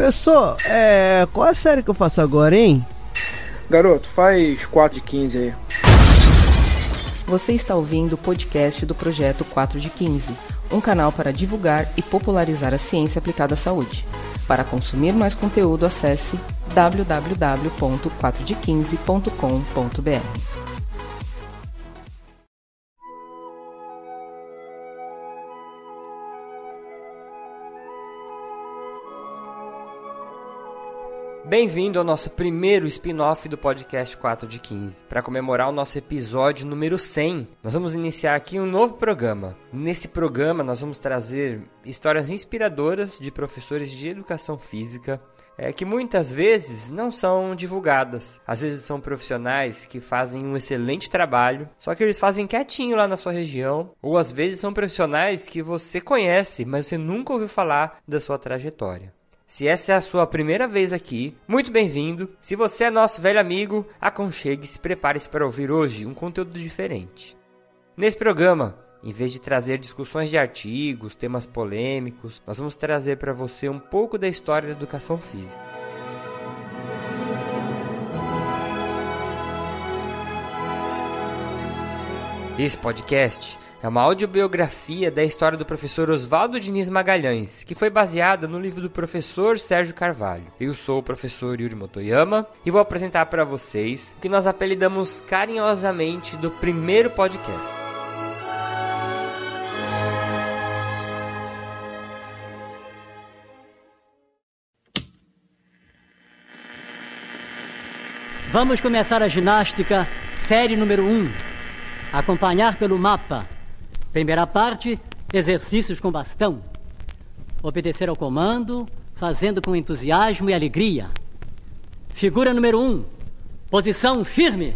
Professor, é. Qual a série que eu faço agora, hein? Garoto, faz 4 de 15 aí. Você está ouvindo o podcast do Projeto 4 de 15, um canal para divulgar e popularizar a ciência aplicada à saúde. Para consumir mais conteúdo, acesse www.4de15.com.br. Bem-vindo ao nosso primeiro spin-off do podcast 4 de 15. Para comemorar o nosso episódio número 100, nós vamos iniciar aqui um novo programa. Nesse programa, nós vamos trazer histórias inspiradoras de professores de educação física é, que muitas vezes não são divulgadas. Às vezes são profissionais que fazem um excelente trabalho, só que eles fazem quietinho lá na sua região, ou às vezes são profissionais que você conhece, mas você nunca ouviu falar da sua trajetória. Se essa é a sua primeira vez aqui, muito bem-vindo. Se você é nosso velho amigo, aconchegue-se e prepare-se para ouvir hoje um conteúdo diferente. Nesse programa, em vez de trazer discussões de artigos, temas polêmicos, nós vamos trazer para você um pouco da história da educação física. Esse podcast é uma audiobiografia da história do professor Oswaldo Diniz Magalhães, que foi baseada no livro do professor Sérgio Carvalho. Eu sou o professor Yuri Motoyama e vou apresentar para vocês o que nós apelidamos carinhosamente do primeiro podcast. Vamos começar a ginástica, série número 1. Um. Acompanhar pelo mapa. Primeira parte: exercícios com bastão. Obedecer ao comando, fazendo com entusiasmo e alegria. Figura número 1: um, posição firme.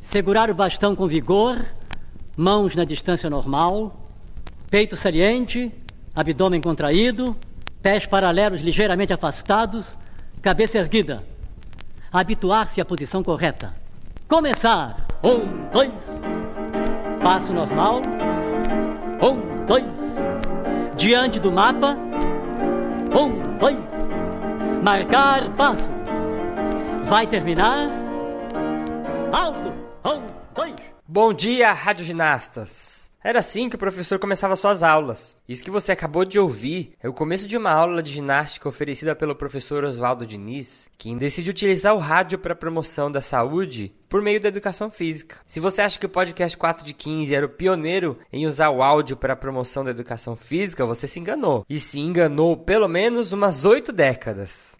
Segurar o bastão com vigor, mãos na distância normal, peito saliente, abdômen contraído, pés paralelos ligeiramente afastados, cabeça erguida. Habituar-se à posição correta. Começar! Um, dois, Passo normal. Um, dois. Diante do mapa. Um, dois. Marcar passo. Vai terminar. Alto. Um, dois. Bom dia, radioginastas. Era assim que o professor começava suas aulas. Isso que você acabou de ouvir é o começo de uma aula de ginástica oferecida pelo professor Oswaldo Diniz, que decide utilizar o rádio para a promoção da saúde por meio da educação física. Se você acha que o podcast 4 de 15 era o pioneiro em usar o áudio para a promoção da educação física, você se enganou. E se enganou pelo menos umas oito décadas.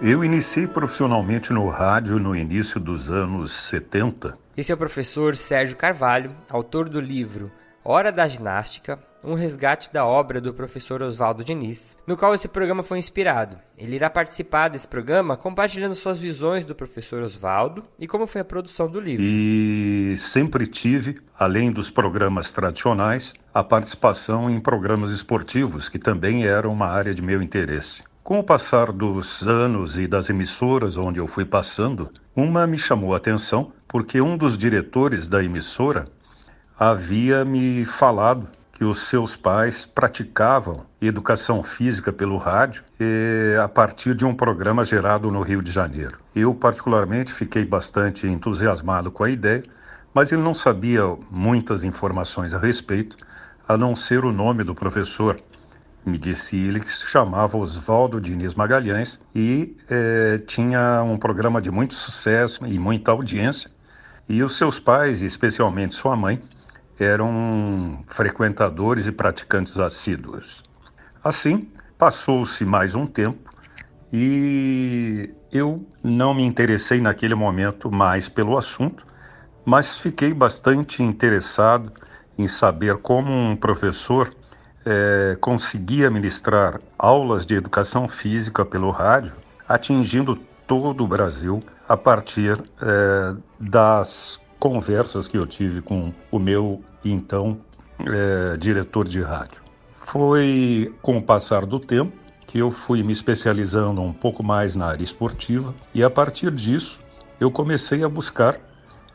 Eu iniciei profissionalmente no rádio no início dos anos 70. Esse é o professor Sérgio Carvalho, autor do livro Hora da Ginástica, um resgate da obra do professor Oswaldo Diniz, no qual esse programa foi inspirado. Ele irá participar desse programa compartilhando suas visões do professor Oswaldo e como foi a produção do livro. E sempre tive, além dos programas tradicionais, a participação em programas esportivos, que também eram uma área de meu interesse. Com o passar dos anos e das emissoras onde eu fui passando, uma me chamou a atenção porque um dos diretores da emissora havia me falado que os seus pais praticavam educação física pelo rádio a partir de um programa gerado no Rio de Janeiro. Eu, particularmente, fiquei bastante entusiasmado com a ideia, mas ele não sabia muitas informações a respeito, a não ser o nome do professor me disse ele que se chamava Oswaldo Diniz Magalhães e é, tinha um programa de muito sucesso e muita audiência. E os seus pais, especialmente sua mãe, eram frequentadores e praticantes assíduos. Assim, passou-se mais um tempo e eu não me interessei naquele momento mais pelo assunto, mas fiquei bastante interessado em saber como um professor é, conseguia ministrar aulas de educação física pelo rádio, atingindo todo o Brasil a partir é, das conversas que eu tive com o meu então é, diretor de rádio. Foi com o passar do tempo que eu fui me especializando um pouco mais na área esportiva e a partir disso eu comecei a buscar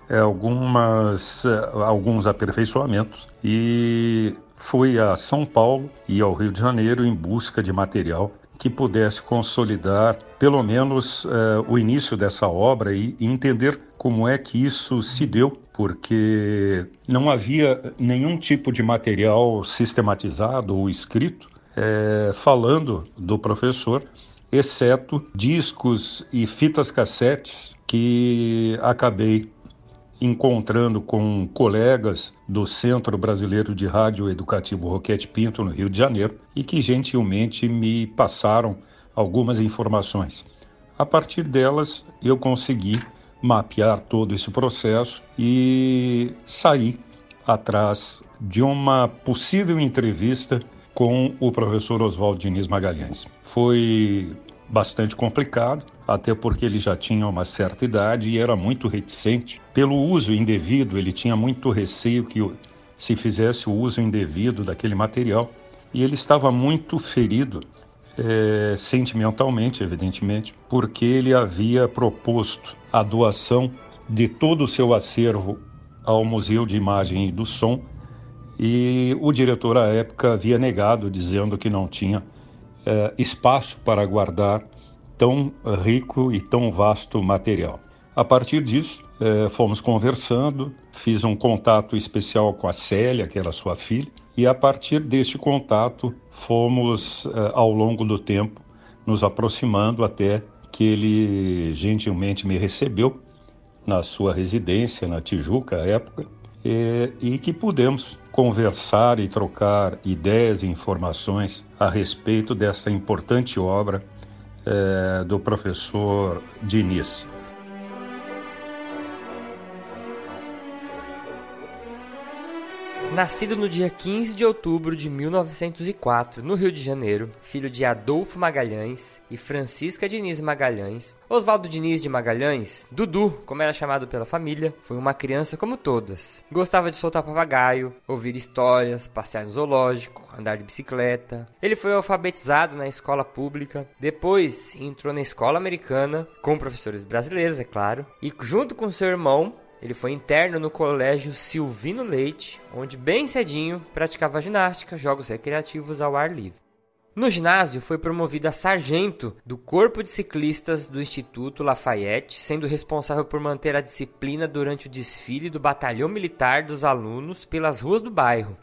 é, algumas, é, alguns aperfeiçoamentos e fui a São Paulo e ao Rio de Janeiro em busca de material que pudesse consolidar pelo menos uh, o início dessa obra e, e entender como é que isso se deu, porque não havia nenhum tipo de material sistematizado ou escrito é, falando do professor, exceto discos e fitas cassetes que acabei encontrando com colegas do Centro Brasileiro de Rádio Educativo Roquete Pinto, no Rio de Janeiro, e que gentilmente me passaram algumas informações. A partir delas, eu consegui mapear todo esse processo e sair atrás de uma possível entrevista com o professor Oswaldo Diniz Magalhães. Foi bastante complicado, até porque ele já tinha uma certa idade e era muito reticente. Pelo uso indevido, ele tinha muito receio que se fizesse o uso indevido daquele material. E ele estava muito ferido, é, sentimentalmente, evidentemente, porque ele havia proposto a doação de todo o seu acervo ao Museu de Imagem e do Som e o diretor à época havia negado, dizendo que não tinha é, espaço para guardar tão rico e tão vasto material. A partir disso, é, fomos conversando, fiz um contato especial com a Célia, que era sua filha, e a partir deste contato fomos, é, ao longo do tempo, nos aproximando até que ele gentilmente me recebeu na sua residência, na Tijuca, à época, e, e que pudemos conversar e trocar ideias e informações a respeito dessa importante obra é, do professor Diniz. Nascido no dia 15 de outubro de 1904, no Rio de Janeiro, filho de Adolfo Magalhães e Francisca Diniz Magalhães, Oswaldo Diniz de Magalhães, Dudu, como era chamado pela família, foi uma criança como todas. Gostava de soltar papagaio, ouvir histórias, passear no zoológico, andar de bicicleta. Ele foi alfabetizado na escola pública, depois entrou na escola americana, com professores brasileiros, é claro, e junto com seu irmão ele foi interno no colégio Silvino Leite, onde bem cedinho praticava ginástica, jogos recreativos ao ar livre. No ginásio, foi promovido a sargento do Corpo de Ciclistas do Instituto Lafayette, sendo responsável por manter a disciplina durante o desfile do Batalhão Militar dos Alunos pelas ruas do bairro.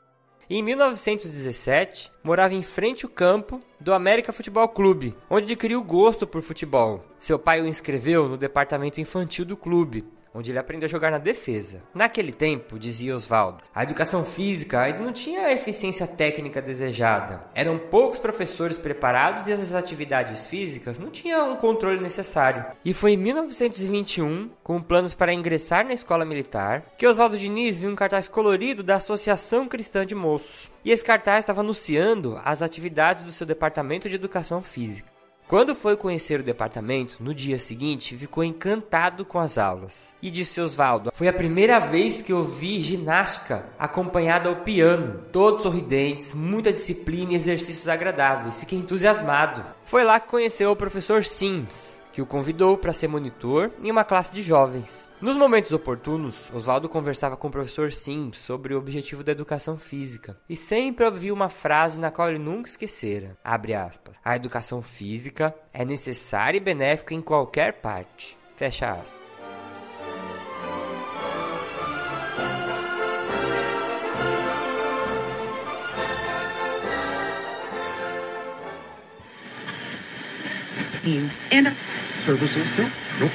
Em 1917, morava em frente ao campo do América Futebol Clube, onde adquiriu gosto por futebol. Seu pai o inscreveu no departamento infantil do clube, onde ele aprendeu a jogar na defesa. Naquele tempo, dizia Oswaldo, a educação física ainda não tinha a eficiência técnica desejada. Eram poucos professores preparados e as atividades físicas não tinham o um controle necessário. E foi em 1921, com planos para ingressar na escola militar, que Oswaldo Diniz viu um cartaz colorido da Associação Cristã de Moços. E esse cartaz estava anunciando as atividades do seu departamento de educação física. Quando foi conhecer o departamento, no dia seguinte, ficou encantado com as aulas. E disse Osvaldo: Foi a primeira vez que eu vi ginástica acompanhada ao piano. Todos sorridentes, muita disciplina e exercícios agradáveis. Fiquei entusiasmado. Foi lá que conheceu o professor Sims que o convidou para ser monitor em uma classe de jovens. Nos momentos oportunos, Oswaldo conversava com o professor Sims sobre o objetivo da educação física e sempre ouvia uma frase na qual ele nunca esquecera. Aspas. A educação física é necessária e benéfica em qualquer parte. Fecha aspas. And Nope.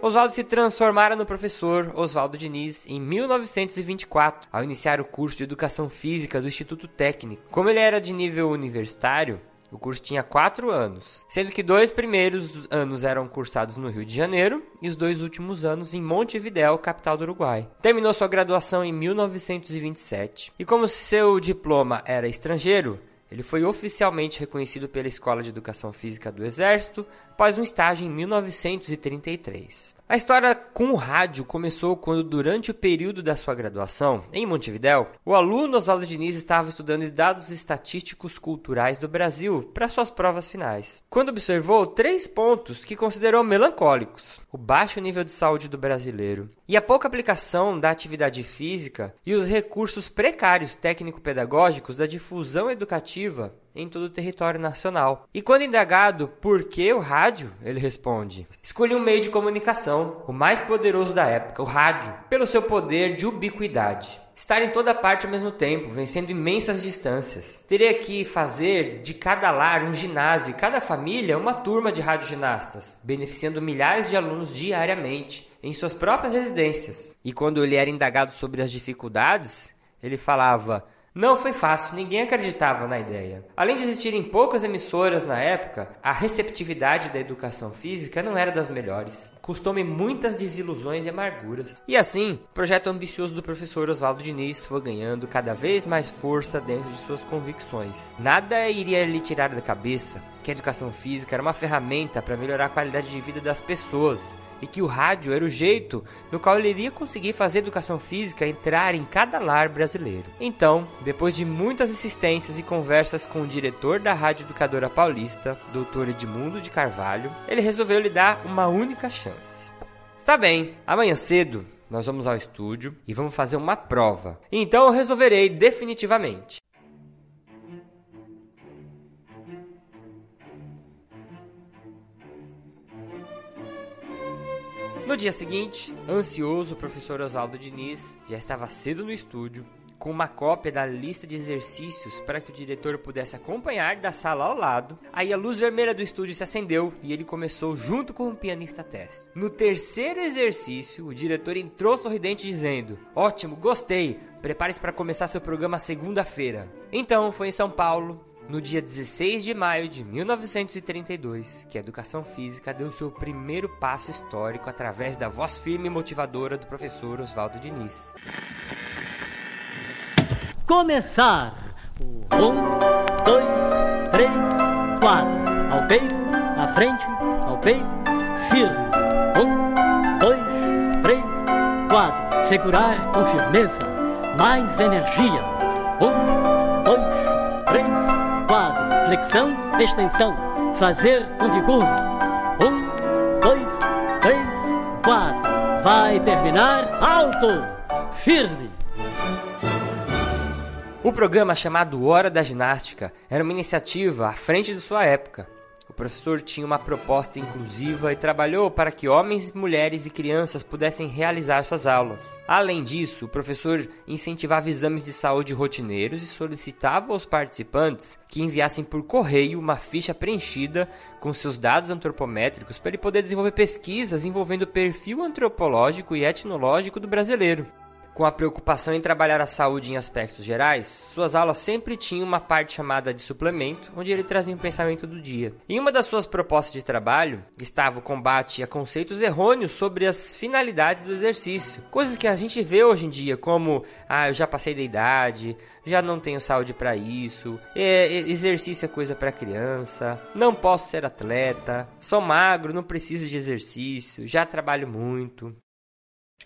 Oswaldo se transformara no professor Oswaldo Diniz em 1924, ao iniciar o curso de Educação Física do Instituto Técnico. Como ele era de nível universitário, o curso tinha quatro anos, sendo que dois primeiros anos eram cursados no Rio de Janeiro e os dois últimos anos em Montevidéu, capital do Uruguai. Terminou sua graduação em 1927 e, como seu diploma era estrangeiro, Ele foi oficialmente reconhecido pela Escola de Educação Física do Exército após um estágio em 1933. A história com o rádio começou quando, durante o período da sua graduação, em Montevidéu, o aluno Oswaldo Diniz estava estudando dados estatísticos culturais do Brasil para suas provas finais. Quando observou três pontos que considerou melancólicos: o baixo nível de saúde do brasileiro e a pouca aplicação da atividade física e os recursos precários técnico-pedagógicos da difusão educativa em todo o território nacional. E quando indagado por que o rádio, ele responde: Escolhi um meio de comunicação, o mais poderoso da época, o rádio, pelo seu poder de ubiquidade. Estar em toda parte ao mesmo tempo, vencendo imensas distâncias. Teria que fazer de cada lar um ginásio e cada família uma turma de radioginastas, beneficiando milhares de alunos diariamente em suas próprias residências. E quando ele era indagado sobre as dificuldades, ele falava: não foi fácil, ninguém acreditava na ideia. Além de existirem poucas emissoras na época, a receptividade da educação física não era das melhores. Custou-me muitas desilusões e amarguras. E assim, o projeto ambicioso do professor Oswaldo Diniz foi ganhando cada vez mais força dentro de suas convicções. Nada iria lhe tirar da cabeça que a educação física era uma ferramenta para melhorar a qualidade de vida das pessoas e que o rádio era o jeito no qual ele iria conseguir fazer a educação física entrar em cada lar brasileiro. Então, depois de muitas insistências e conversas com o diretor da Rádio Educadora Paulista, Dr. Edmundo de Carvalho, ele resolveu lhe dar uma única chance. Está bem, amanhã cedo nós vamos ao estúdio e vamos fazer uma prova. Então eu resolverei definitivamente. No dia seguinte, ansioso, o professor Oswaldo Diniz já estava cedo no estúdio com uma cópia da lista de exercícios para que o diretor pudesse acompanhar da sala ao lado. Aí a luz vermelha do estúdio se acendeu e ele começou junto com o pianista teste. No terceiro exercício, o diretor entrou sorridente dizendo: "Ótimo, gostei. Prepare-se para começar seu programa segunda-feira." Então, foi em São Paulo, no dia 16 de maio de 1932, que a educação física deu seu primeiro passo histórico através da voz firme e motivadora do professor Oswaldo Diniz. Começar! Um, dois, três, quatro. Ao peito, à frente, ao peito, firme. Um, dois, três, quatro. Segurar com firmeza, mais energia. Um. Flexão, extensão. Fazer com vigor. Um, dois, três, quatro. Vai terminar alto, firme. O programa chamado Hora da Ginástica era uma iniciativa à frente de sua época. O professor tinha uma proposta inclusiva e trabalhou para que homens, mulheres e crianças pudessem realizar suas aulas. Além disso, o professor incentivava exames de saúde rotineiros e solicitava aos participantes que enviassem por correio uma ficha preenchida com seus dados antropométricos para ele poder desenvolver pesquisas envolvendo o perfil antropológico e etnológico do brasileiro. Com a preocupação em trabalhar a saúde em aspectos gerais, suas aulas sempre tinham uma parte chamada de suplemento, onde ele trazia um pensamento do dia. Em uma das suas propostas de trabalho estava o combate a conceitos errôneos sobre as finalidades do exercício, coisas que a gente vê hoje em dia, como ah, eu já passei da idade, já não tenho saúde para isso, é, exercício é coisa para criança, não posso ser atleta, sou magro, não preciso de exercício, já trabalho muito.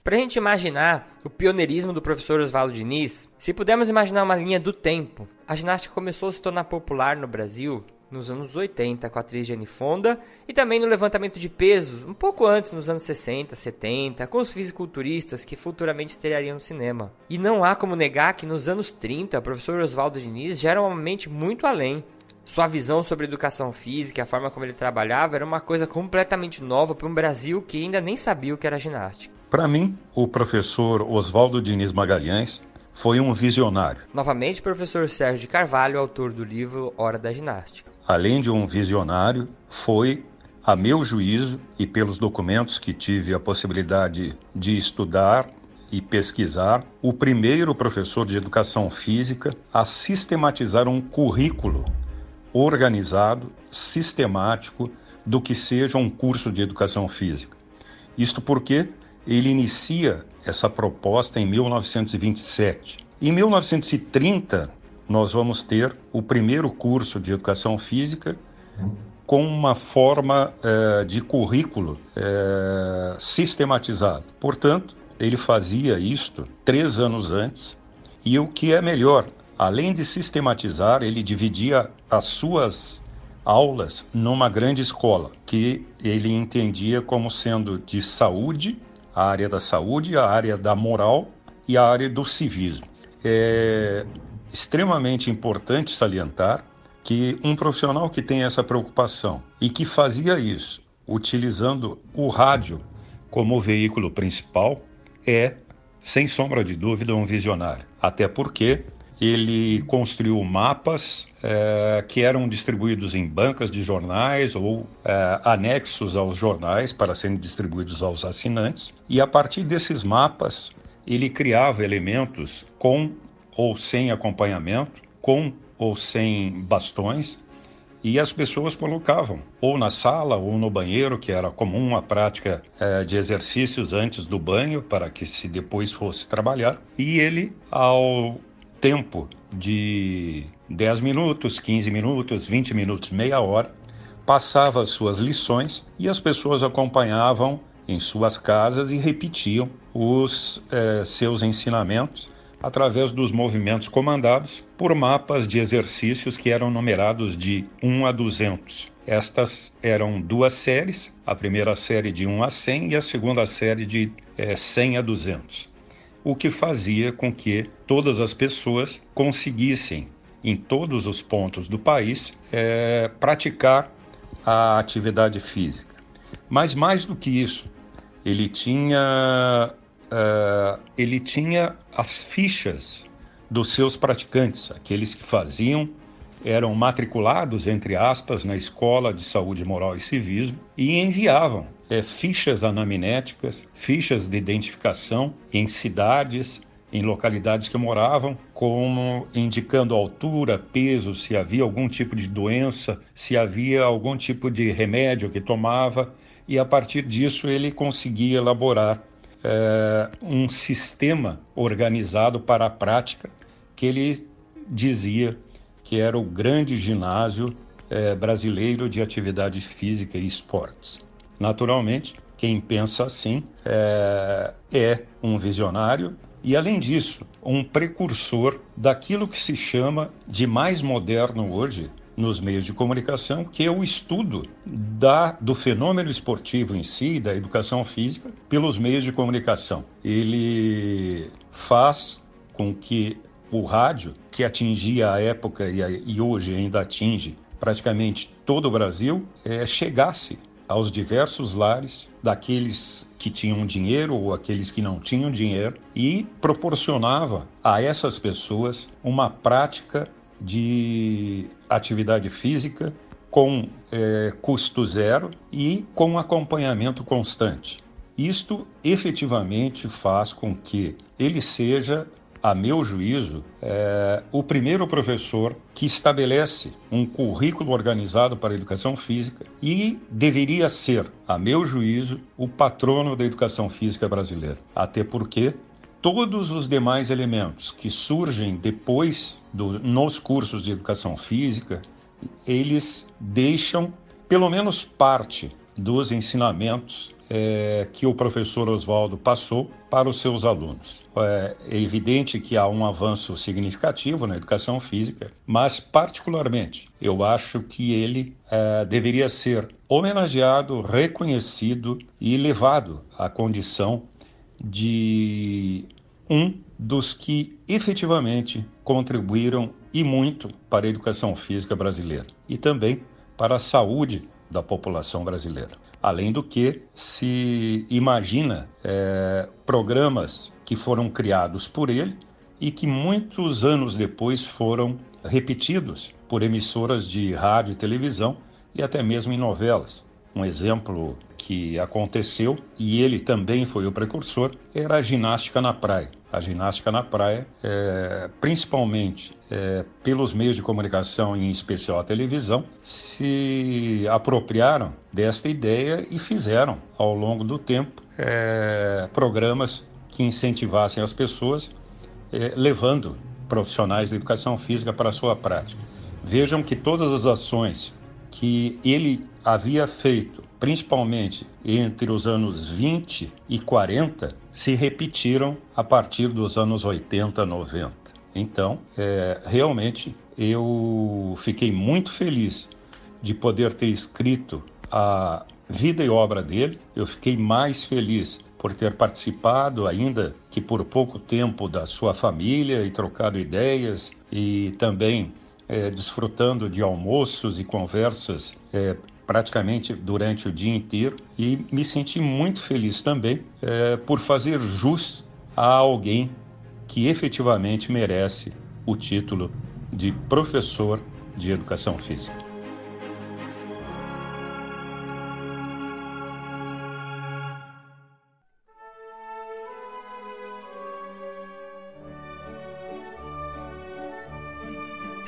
Para a gente imaginar o pioneirismo do professor Oswaldo Diniz, se pudermos imaginar uma linha do tempo, a ginástica começou a se tornar popular no Brasil nos anos 80 com a atriz Jenny Fonda e também no levantamento de pesos um pouco antes nos anos 60, 70 com os fisiculturistas que futuramente estreariam no cinema. E não há como negar que nos anos 30 o professor Oswaldo Diniz já era uma mente muito além. Sua visão sobre educação física, a forma como ele trabalhava, era uma coisa completamente nova para um Brasil que ainda nem sabia o que era ginástica. Para mim, o professor Oswaldo Diniz Magalhães foi um visionário. Novamente, professor Sérgio de Carvalho, autor do livro Hora da Ginástica. Além de um visionário, foi, a meu juízo e pelos documentos que tive a possibilidade de estudar e pesquisar, o primeiro professor de educação física a sistematizar um currículo organizado, sistemático, do que seja um curso de educação física. Isto porque ele inicia essa proposta em 1927. Em 1930, nós vamos ter o primeiro curso de educação física com uma forma é, de currículo é, sistematizado. Portanto, ele fazia isto três anos antes e o que é melhor, além de sistematizar, ele dividia as suas aulas numa grande escola que ele entendia como sendo de saúde, a área da saúde, a área da moral e a área do civismo. É extremamente importante salientar que um profissional que tem essa preocupação e que fazia isso utilizando o rádio como veículo principal é, sem sombra de dúvida, um visionário. Até porque ele construiu mapas é, que eram distribuídos em bancas de jornais ou é, anexos aos jornais para serem distribuídos aos assinantes. E a partir desses mapas, ele criava elementos com ou sem acompanhamento, com ou sem bastões, e as pessoas colocavam ou na sala ou no banheiro, que era comum a prática é, de exercícios antes do banho, para que se depois fosse trabalhar. E ele, ao tempo de 10 minutos, 15 minutos, 20 minutos, meia hora, passava as suas lições e as pessoas acompanhavam em suas casas e repetiam os é, seus ensinamentos através dos movimentos comandados por mapas de exercícios que eram numerados de 1 a 200. Estas eram duas séries, a primeira série de 1 a 100 e a segunda série de é, 100 a 200. O que fazia com que todas as pessoas conseguissem, em todos os pontos do país, é, praticar a atividade física. Mas mais do que isso, ele tinha uh, ele tinha as fichas dos seus praticantes, aqueles que faziam, eram matriculados, entre aspas, na Escola de Saúde Moral e Civismo e enviavam é, fichas anaminéticas, fichas de identificação em cidades, em localidades que moravam, como indicando altura, peso, se havia algum tipo de doença, se havia algum tipo de remédio que tomava, e a partir disso ele conseguia elaborar é, um sistema organizado para a prática que ele dizia que era o grande ginásio é, brasileiro de atividade física e esportes. Naturalmente, quem pensa assim é, é um visionário e, além disso, um precursor daquilo que se chama de mais moderno hoje nos meios de comunicação, que é o estudo da, do fenômeno esportivo em si, da educação física, pelos meios de comunicação. Ele faz com que o rádio, que atingia a época e, e hoje ainda atinge praticamente todo o Brasil, é, chegasse aos diversos lares daqueles que tinham dinheiro ou aqueles que não tinham dinheiro e proporcionava a essas pessoas uma prática de atividade física com é, custo zero e com acompanhamento constante. Isto efetivamente faz com que ele seja, a meu juízo, é, o primeiro professor que estabelece um currículo organizado para a educação física e deveria ser, a meu juízo, o patrono da educação física brasileira. Até porque todos os demais elementos que surgem depois do, nos cursos de educação física, eles deixam pelo menos parte dos ensinamentos é, que o professor Oswaldo passou para os seus alunos. É, evidente que há um avanço significativo na educação física, mas, particularmente, eu acho que ele é, deveria ser homenageado, reconhecido e levado à condição de um dos que efetivamente contribuíram e muito para a educação física brasileira e também para a saúde da população brasileira. Além do que, se imagina é, programas que foram criados por ele e que muitos anos depois foram repetidos por emissoras de rádio e televisão e até mesmo em novelas. Um exemplo que aconteceu, e ele também foi o precursor, era a ginástica na praia. A ginástica na praia, é, principalmente é, pelos meios de comunicação, em especial a televisão, se apropriaram desta ideia e fizeram, ao longo do tempo, é, programas que incentivassem as pessoas, é, levando profissionais da educação física para a sua prática. Vejam que todas as ações que ele havia feito, principalmente entre os anos 20 e 40, se repetiram a partir dos anos 80, 90. Então, é, realmente, eu fiquei muito feliz de poder ter escrito a vida e obra dele. Eu fiquei mais feliz por ter participado, ainda que por pouco tempo, da sua família e trocado ideias e também é, desfrutando de almoços e conversas é, praticamente durante o dia inteiro e me senti muito feliz também é, por fazer jus a alguém que efetivamente merece o título de professor de educação física.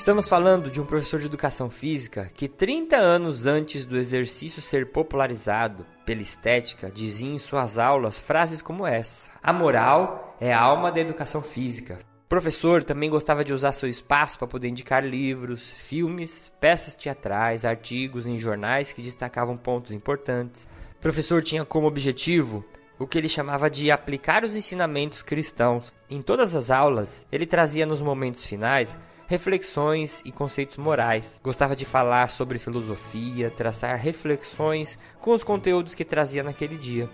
Estamos falando de um professor de educação física que 30 anos antes do exercício ser popularizado pela estética, dizia em suas aulas frases como essa: A moral é a alma da educação física. O professor também gostava de usar seu espaço para poder indicar livros, filmes, peças teatrais, artigos em jornais que destacavam pontos importantes. O professor tinha como objetivo o que ele chamava de aplicar os ensinamentos cristãos. Em todas as aulas, ele trazia nos momentos finais reflexões e conceitos morais. Gostava de falar sobre filosofia, traçar reflexões com os conteúdos que trazia naquele dia.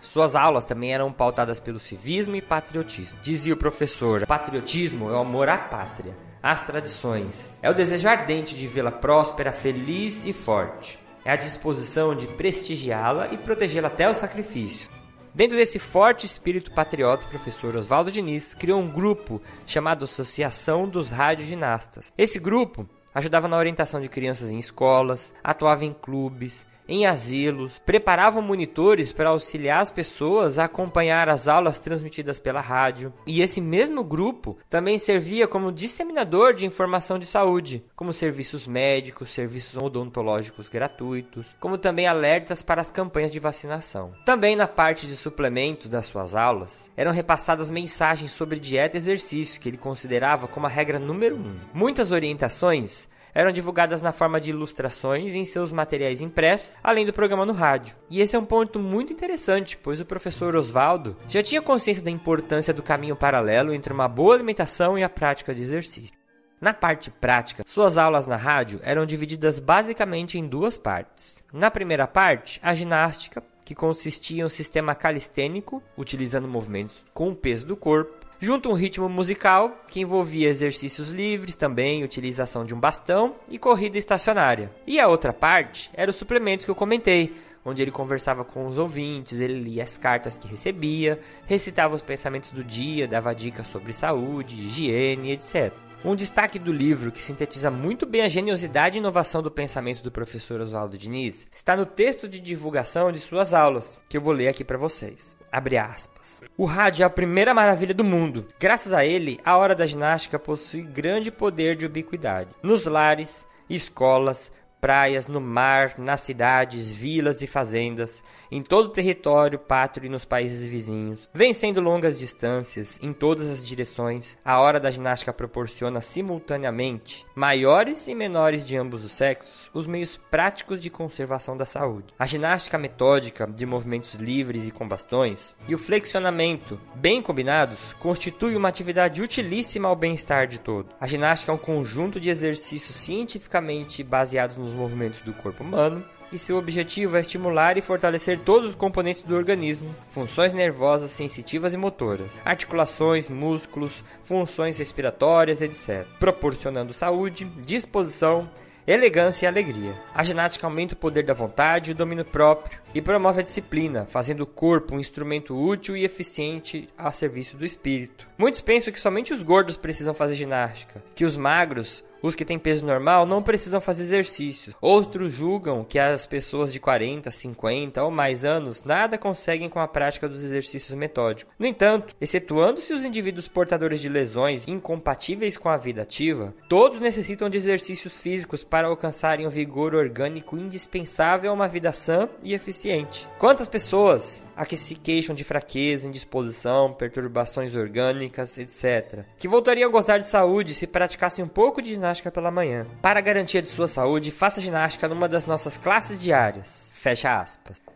Suas aulas também eram pautadas pelo civismo e patriotismo. Dizia o professor: patriotismo é o amor à pátria, às tradições. É o desejo ardente de vê-la próspera, feliz e forte. É a disposição de prestigiá-la e protegê-la até o sacrifício. Dentro desse forte espírito patriota, o professor Oswaldo Diniz criou um grupo chamado Associação dos Radioginastas. Esse grupo ajudava na orientação de crianças em escolas, atuava em clubes, em asilos, preparavam monitores para auxiliar as pessoas a acompanhar as aulas transmitidas pela rádio. E esse mesmo grupo também servia como disseminador de informação de saúde, como serviços médicos, serviços odontológicos gratuitos, como também alertas para as campanhas de vacinação. Também na parte de suplementos das suas aulas, eram repassadas mensagens sobre dieta e exercício que ele considerava como a regra número um. Muitas orientações eram divulgadas na forma de ilustrações em seus materiais impressos, além do programa no rádio. E esse é um ponto muito interessante, pois o professor Oswaldo já tinha consciência da importância do caminho paralelo entre uma boa alimentação e a prática de exercício. Na parte prática, suas aulas na rádio eram divididas basicamente em duas partes. Na primeira parte, a ginástica, que consistia em um sistema calistênico, utilizando movimentos com o peso do corpo, junto um ritmo musical que envolvia exercícios livres, também utilização de um bastão e corrida estacionária. E a outra parte era o suplemento que eu comentei, onde ele conversava com os ouvintes, ele lia as cartas que recebia, recitava os pensamentos do dia, dava dicas sobre saúde, higiene, etc. Um destaque do livro que sintetiza muito bem a geniosidade e inovação do pensamento do professor Oswaldo Diniz está no texto de divulgação de suas aulas, que eu vou ler aqui para vocês. Abre aspas. O rádio é a primeira maravilha do mundo. Graças a ele, a hora da ginástica possui grande poder de ubiquidade. Nos lares, escolas, praias, no mar, nas cidades, vilas e fazendas, em todo o território pátrio e nos países vizinhos. Vencendo longas distâncias em todas as direções, a hora da ginástica proporciona simultaneamente, maiores e menores de ambos os sexos, os meios práticos de conservação da saúde. A ginástica metódica de movimentos livres e com bastões e o flexionamento, bem combinados, constitui uma atividade utilíssima ao bem-estar de todo. A ginástica é um conjunto de exercícios cientificamente baseados nos movimentos do corpo humano, e seu objetivo é estimular e fortalecer todos os componentes do organismo, funções nervosas, sensitivas e motoras, articulações, músculos, funções respiratórias, etc., proporcionando saúde, disposição, elegância e alegria. A ginástica aumenta o poder da vontade e o domínio próprio e promove a disciplina, fazendo o corpo um instrumento útil e eficiente a serviço do espírito. Muitos pensam que somente os gordos precisam fazer ginástica, que os magros os que têm peso normal não precisam fazer exercícios. Outros julgam que as pessoas de 40, 50 ou mais anos nada conseguem com a prática dos exercícios metódicos. No entanto, excetuando-se os indivíduos portadores de lesões incompatíveis com a vida ativa, todos necessitam de exercícios físicos para alcançarem o vigor orgânico indispensável a uma vida sã e eficiente. Quantas pessoas a que se queixam de fraqueza, indisposição, perturbações orgânicas, etc., que voltariam a gozar de saúde se praticassem um pouco de ginástica pela manhã. Para garantia de sua saúde, faça ginástica numa das nossas classes diárias. Fecha aspas.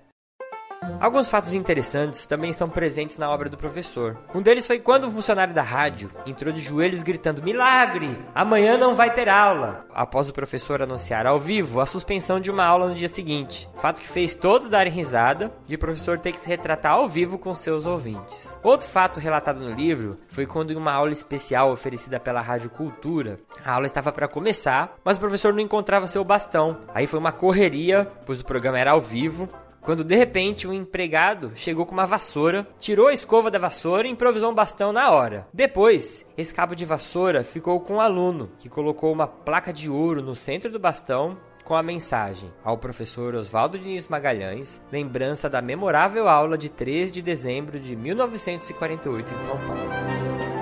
Alguns fatos interessantes também estão presentes na obra do professor. Um deles foi quando um funcionário da rádio entrou de joelhos gritando: Milagre! Amanhã não vai ter aula! Após o professor anunciar ao vivo a suspensão de uma aula no dia seguinte. Fato que fez todos darem risada e o professor ter que se retratar ao vivo com seus ouvintes. Outro fato relatado no livro foi quando, em uma aula especial oferecida pela Rádio Cultura, a aula estava para começar, mas o professor não encontrava seu bastão. Aí foi uma correria, pois o programa era ao vivo quando de repente um empregado chegou com uma vassoura, tirou a escova da vassoura e improvisou um bastão na hora. Depois, esse cabo de vassoura ficou com o um aluno, que colocou uma placa de ouro no centro do bastão com a mensagem ao professor Oswaldo Diniz Magalhães, lembrança da memorável aula de 3 de dezembro de 1948 em São Paulo.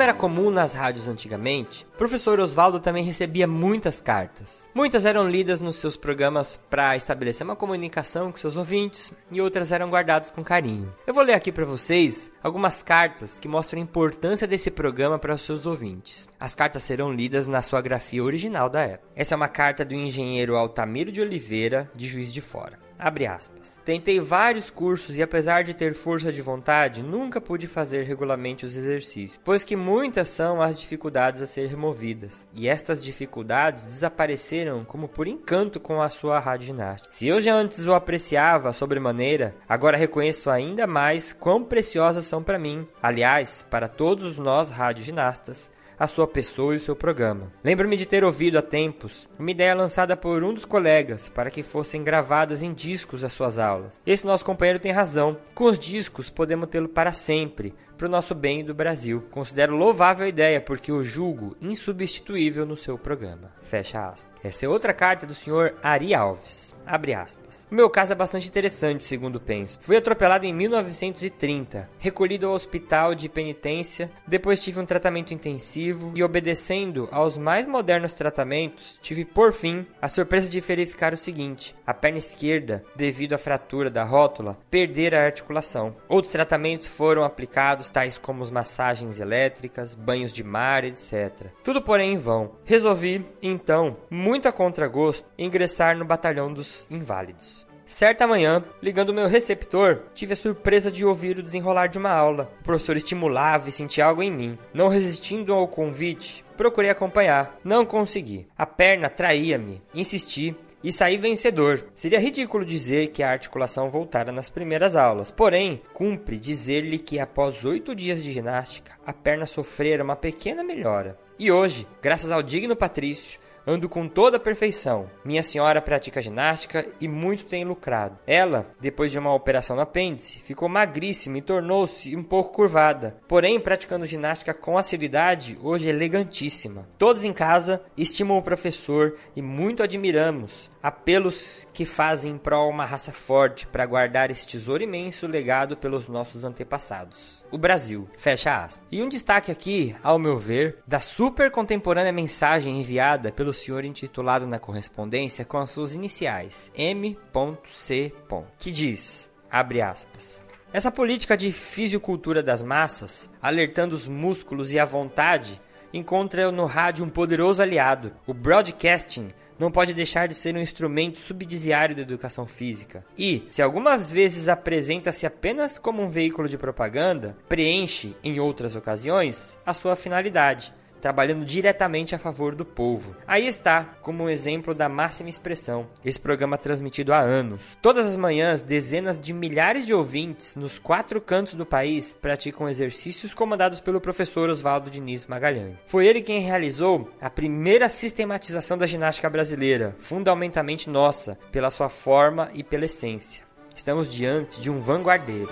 Como era comum nas rádios antigamente, o professor Oswaldo também recebia muitas cartas. Muitas eram lidas nos seus programas para estabelecer uma comunicação com seus ouvintes e outras eram guardadas com carinho. Eu vou ler aqui para vocês algumas cartas que mostram a importância desse programa para os seus ouvintes. As cartas serão lidas na sua grafia original da época. Essa é uma carta do engenheiro Altamiro de Oliveira, de Juiz de Fora. Abre aspas. Tentei vários cursos e apesar de ter força de vontade, nunca pude fazer regularmente os exercícios, pois que muitas são as dificuldades a ser removidas, e estas dificuldades desapareceram como por encanto com a sua rádio ginástica. Se eu já antes o apreciava sobremaneira, agora reconheço ainda mais quão preciosas são para mim, aliás, para todos nós radioginastas, a sua pessoa e o seu programa. Lembro-me de ter ouvido há tempos uma ideia lançada por um dos colegas para que fossem gravadas em discos as suas aulas. Esse nosso companheiro tem razão. Com os discos podemos tê-lo para sempre, para o nosso bem do Brasil. Considero louvável a ideia porque o julgo insubstituível no seu programa. Fecha aspas. Essa é outra carta do senhor Ari Alves. Abre aspas. O meu caso é bastante interessante, segundo penso. Fui atropelado em 1930, recolhido ao hospital de penitência, depois tive um tratamento intensivo e, obedecendo aos mais modernos tratamentos, tive por fim a surpresa de verificar o seguinte: a perna esquerda, devido à fratura da rótula, perder a articulação. Outros tratamentos foram aplicados, tais como as massagens elétricas, banhos de mar, etc. Tudo, porém, em vão. Resolvi, então, muito a contragosto, ingressar no batalhão dos inválidos. Certa manhã, ligando meu receptor, tive a surpresa de ouvir o desenrolar de uma aula. O professor estimulava e sentia algo em mim. Não resistindo ao convite, procurei acompanhar. Não consegui. A perna traía-me. Insisti e saí vencedor. Seria ridículo dizer que a articulação voltara nas primeiras aulas. Porém, cumpre dizer-lhe que após oito dias de ginástica, a perna sofrera uma pequena melhora. E hoje, graças ao digno Patrício, Ando com toda a perfeição. Minha senhora pratica ginástica e muito tem lucrado. Ela, depois de uma operação no apêndice, ficou magríssima e tornou-se um pouco curvada. Porém, praticando ginástica com assiduidade, hoje é elegantíssima. Todos em casa estimam o professor e muito admiramos apelos que fazem em prol uma raça forte para guardar esse tesouro imenso legado pelos nossos antepassados o Brasil. Fecha aspas. E um destaque aqui, ao meu ver, da super contemporânea mensagem enviada pelo senhor intitulado na correspondência com as suas iniciais, M.C. que diz, abre aspas, essa política de fisicultura das massas, alertando os músculos e a vontade, encontra no rádio um poderoso aliado. O broadcasting não pode deixar de ser um instrumento subsidiário da educação física. E, se algumas vezes apresenta-se apenas como um veículo de propaganda, preenche, em outras ocasiões, a sua finalidade trabalhando diretamente a favor do povo. Aí está, como um exemplo da máxima expressão, esse programa transmitido há anos. Todas as manhãs, dezenas de milhares de ouvintes nos quatro cantos do país praticam exercícios comandados pelo professor Oswaldo Diniz Magalhães. Foi ele quem realizou a primeira sistematização da ginástica brasileira, fundamentalmente nossa, pela sua forma e pela essência. Estamos diante de um vanguardeiro.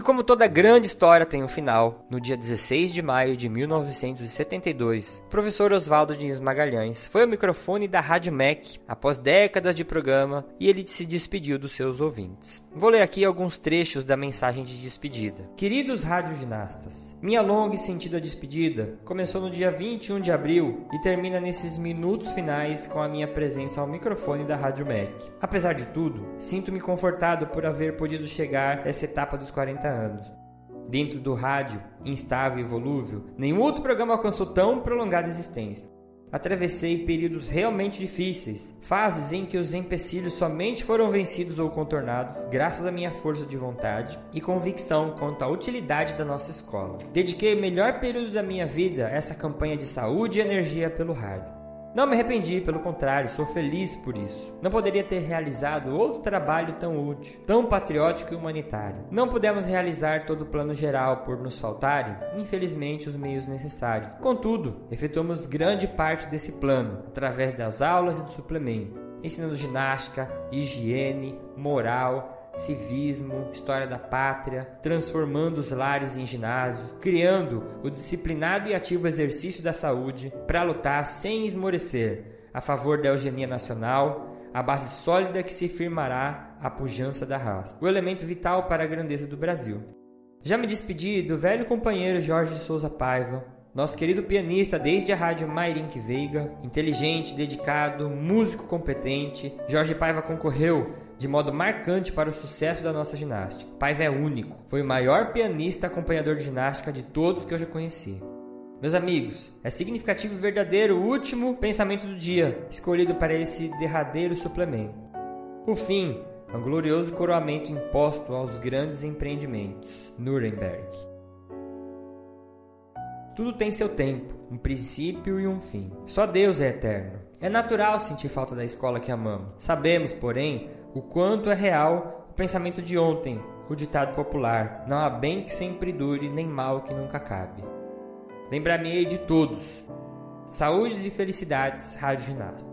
E como toda grande história tem um final, no dia 16 de maio de 1972, o professor Oswaldo Diniz Magalhães foi ao microfone da Rádio MEC após décadas de programa e ele se despediu dos seus ouvintes. Vou ler aqui alguns trechos da mensagem de despedida. Queridos radioginastas, minha longa e sentida despedida começou no dia 21 de abril e termina nesses minutos finais com a minha presença ao microfone da Rádio MEC. Apesar de tudo, sinto-me confortado por haver podido chegar a essa etapa dos 40 anos. Dentro do rádio, instável e volúvel, nenhum outro programa alcançou tão prolongada existência. Atravessei períodos realmente difíceis, fases em que os empecilhos somente foram vencidos ou contornados graças à minha força de vontade e convicção quanto à utilidade da nossa escola. Dediquei o melhor período da minha vida a essa campanha de saúde e energia pelo rádio. Não me arrependi, pelo contrário, sou feliz por isso. Não poderia ter realizado outro trabalho tão útil, tão patriótico e humanitário. Não pudemos realizar todo o plano geral por nos faltarem, infelizmente, os meios necessários. Contudo, efetuamos grande parte desse plano através das aulas e do suplemento, ensinando ginástica, higiene, moral, civismo, história da pátria, transformando os lares em ginásios, criando o disciplinado e ativo exercício da saúde para lutar sem esmorecer a favor da eugenia nacional, a base sólida que se firmará a pujança da raça, o elemento vital para a grandeza do Brasil. Já me despedi do velho companheiro Jorge Souza Paiva, nosso querido pianista desde a rádio Mairink Veiga, inteligente, dedicado, músico competente, Jorge Paiva concorreu de modo marcante para o sucesso da nossa ginástica. Paiva é único, foi o maior pianista acompanhador de ginástica de todos que eu já conheci. Meus amigos, é significativo e verdadeiro o último pensamento do dia, escolhido para esse derradeiro suplemento. Por fim, é um glorioso coroamento imposto aos grandes empreendimentos. Nuremberg. Tudo tem seu tempo, um princípio e um fim. Só Deus é eterno. É natural sentir falta da escola que amamos. Sabemos, porém, o quanto é real o pensamento de ontem, o ditado popular: não há bem que sempre dure, nem mal que nunca cabe. Lembrar-me-ei de todos. Saúdes e felicidades, Rádio Ginasta.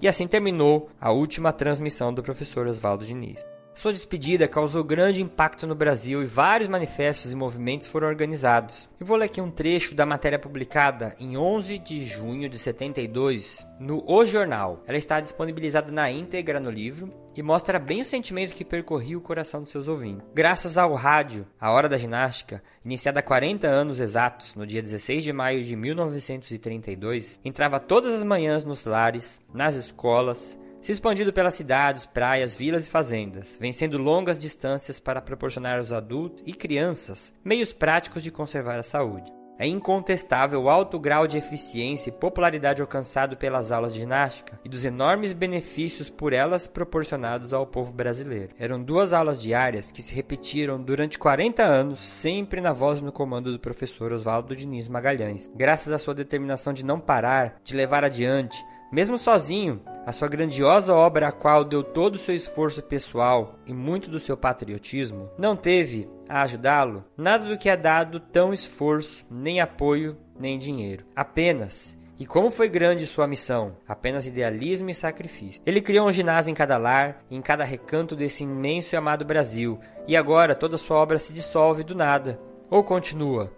E assim terminou a última transmissão do professor Oswaldo Diniz. Sua despedida causou grande impacto no Brasil e vários manifestos e movimentos foram organizados. Eu vou ler aqui um trecho da matéria publicada em 11 de junho de 72 no O Jornal. Ela está disponibilizada na íntegra no livro e mostra bem o sentimento que percorria o coração dos seus ouvintes. Graças ao rádio, a Hora da Ginástica, iniciada há 40 anos exatos, no dia 16 de maio de 1932, entrava todas as manhãs nos lares, nas escolas, se expandindo pelas cidades, praias, vilas e fazendas, vencendo longas distâncias para proporcionar aos adultos e crianças meios práticos de conservar a saúde. É incontestável o alto grau de eficiência e popularidade alcançado pelas aulas de ginástica e dos enormes benefícios por elas proporcionados ao povo brasileiro. Eram duas aulas diárias que se repetiram durante 40 anos, sempre na voz e no comando do professor Oswaldo Diniz Magalhães. Graças à sua determinação de não parar, de levar adiante, mesmo sozinho, a sua grandiosa obra, a qual deu todo o seu esforço pessoal e muito do seu patriotismo, não teve a ajudá-lo nada do que é dado tão esforço, nem apoio, nem dinheiro. Apenas e como foi grande sua missão? Apenas idealismo e sacrifício. Ele criou um ginásio em cada lar, em cada recanto desse imenso e amado Brasil, e agora toda sua obra se dissolve do nada. Ou continua,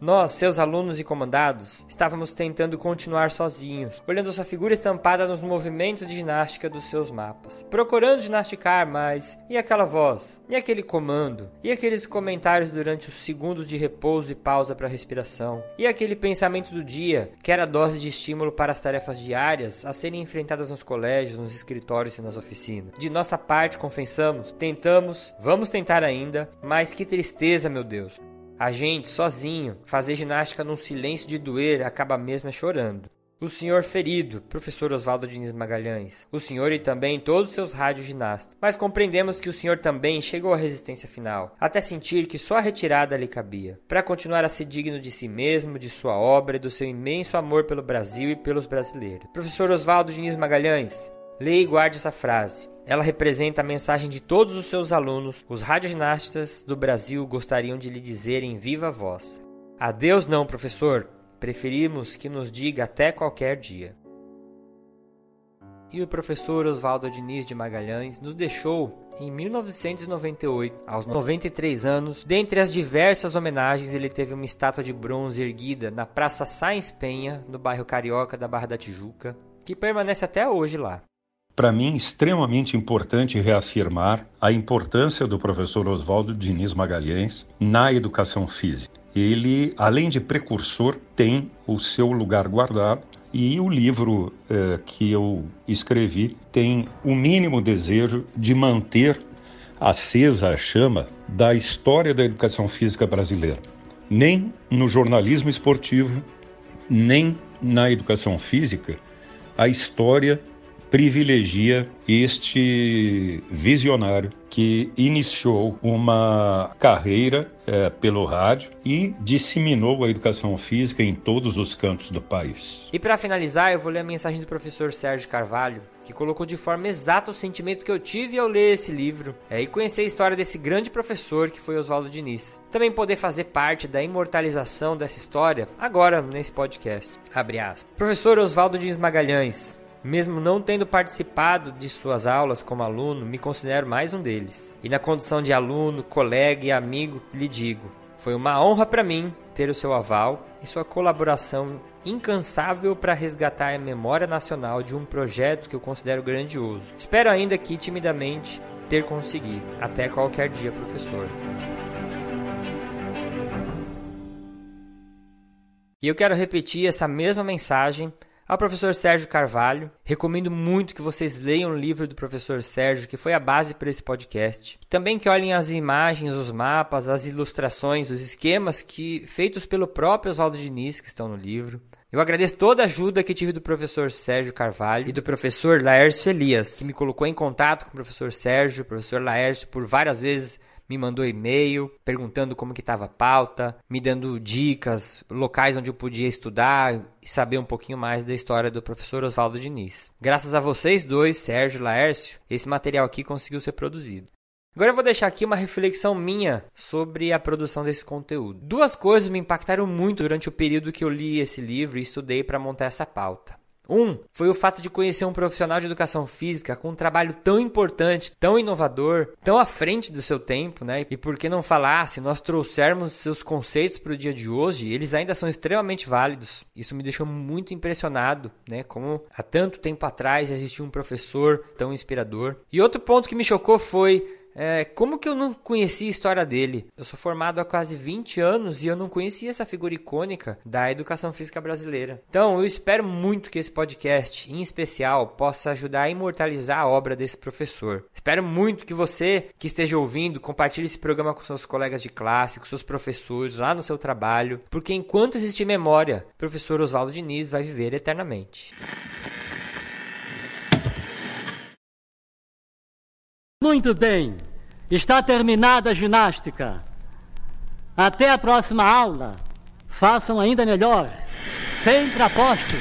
nós, seus alunos e comandados, estávamos tentando continuar sozinhos, olhando sua figura estampada nos movimentos de ginástica dos seus mapas, procurando ginasticar, mas e aquela voz? E aquele comando? E aqueles comentários durante os segundos de repouso e pausa para respiração? E aquele pensamento do dia, que era dose de estímulo para as tarefas diárias a serem enfrentadas nos colégios, nos escritórios e nas oficinas? De nossa parte, confessamos, tentamos, vamos tentar ainda, mas que tristeza, meu Deus. A gente, sozinho, fazer ginástica num silêncio de doer acaba mesmo chorando. O senhor ferido, professor Oswaldo Diniz Magalhães. O senhor e também todos os seus radioginastas. Mas compreendemos que o senhor também chegou à resistência final, até sentir que só a retirada lhe cabia, para continuar a ser digno de si mesmo, de sua obra e do seu imenso amor pelo Brasil e pelos brasileiros. Professor Oswaldo Diniz Magalhães, leia e guarde essa frase. Ela representa a mensagem de todos os seus alunos. Os radioginastas do Brasil gostariam de lhe dizer em viva voz: Adeus, não, professor. Preferimos que nos diga até qualquer dia. e o professor Oswaldo Diniz de Magalhães nos deixou em 1998, aos 93 anos. Dentre as diversas homenagens, ele teve uma estátua de bronze erguida na Praça Sáenz Penha, no bairro Carioca da Barra da Tijuca, que permanece até hoje lá. Para mim, extremamente importante reafirmar a importância do professor Oswaldo Diniz Magalhães na educação física. Ele, além de precursor, tem o seu lugar guardado e o livro eh, que eu escrevi tem o mínimo desejo de manter acesa a chama da história da educação física brasileira. Nem no jornalismo esportivo, nem na educação física, a história privilegia este visionário que iniciou uma carreira é, pelo rádio e disseminou a educação física em todos os cantos do país. E para finalizar, eu vou ler a mensagem do professor Sérgio Carvalho, que colocou de forma exata o sentimento que eu tive ao ler esse livro é, e conhecer a história desse grande professor que foi Oswaldo Diniz. Também poder fazer parte da imortalização dessa história agora nesse podcast. Abre aspas. Professor Oswaldo Diniz Magalhães, mesmo não tendo participado de suas aulas como aluno, me considero mais um deles. E na condição de aluno, colega e amigo, lhe digo: foi uma honra para mim ter o seu aval e sua colaboração incansável para resgatar a memória nacional de um projeto que eu considero grandioso. Espero ainda que timidamente ter conseguido. Até qualquer dia, professor. E eu quero repetir essa mesma mensagem ao professor Sérgio Carvalho. Recomendo muito que vocês leiam o livro do professor Sérgio, que foi a base para esse podcast. Também que olhem as imagens, os mapas, as ilustrações, os esquemas que feitos pelo próprio Oswaldo Diniz, que estão no livro. Eu agradeço toda a ajuda que tive do professor Sérgio Carvalho e do professor Laércio Elias, que me colocou em contato com o professor Sérgio, o professor Laércio, por várias vezes me mandou e-mail perguntando como que estava a pauta, me dando dicas, locais onde eu podia estudar e saber um pouquinho mais da história do professor Oswaldo Diniz. Graças a vocês dois, Sérgio e Laércio, esse material aqui conseguiu ser produzido. Agora eu vou deixar aqui uma reflexão minha sobre a produção desse conteúdo. Duas coisas me impactaram muito durante o período que eu li esse livro e estudei para montar essa pauta. Um foi o fato de conhecer um profissional de educação física com um trabalho tão importante, tão inovador, tão à frente do seu tempo, né? E por que não falar, se nós trouxermos seus conceitos para o dia de hoje, eles ainda são extremamente válidos. Isso me deixou muito impressionado, né? Como há tanto tempo atrás existia um professor tão inspirador. E outro ponto que me chocou foi é, como que eu não conhecia a história dele? Eu sou formado há quase 20 anos e eu não conhecia essa figura icônica da educação física brasileira. Então, eu espero muito que esse podcast, em especial, possa ajudar a imortalizar a obra desse professor. Espero muito que você que esteja ouvindo compartilhe esse programa com seus colegas de classe, com seus professores lá no seu trabalho, porque enquanto existir memória, o professor Oswaldo Diniz vai viver eternamente. Muito bem, está terminada a ginástica. Até a próxima aula. Façam ainda melhor. Sempre aposto.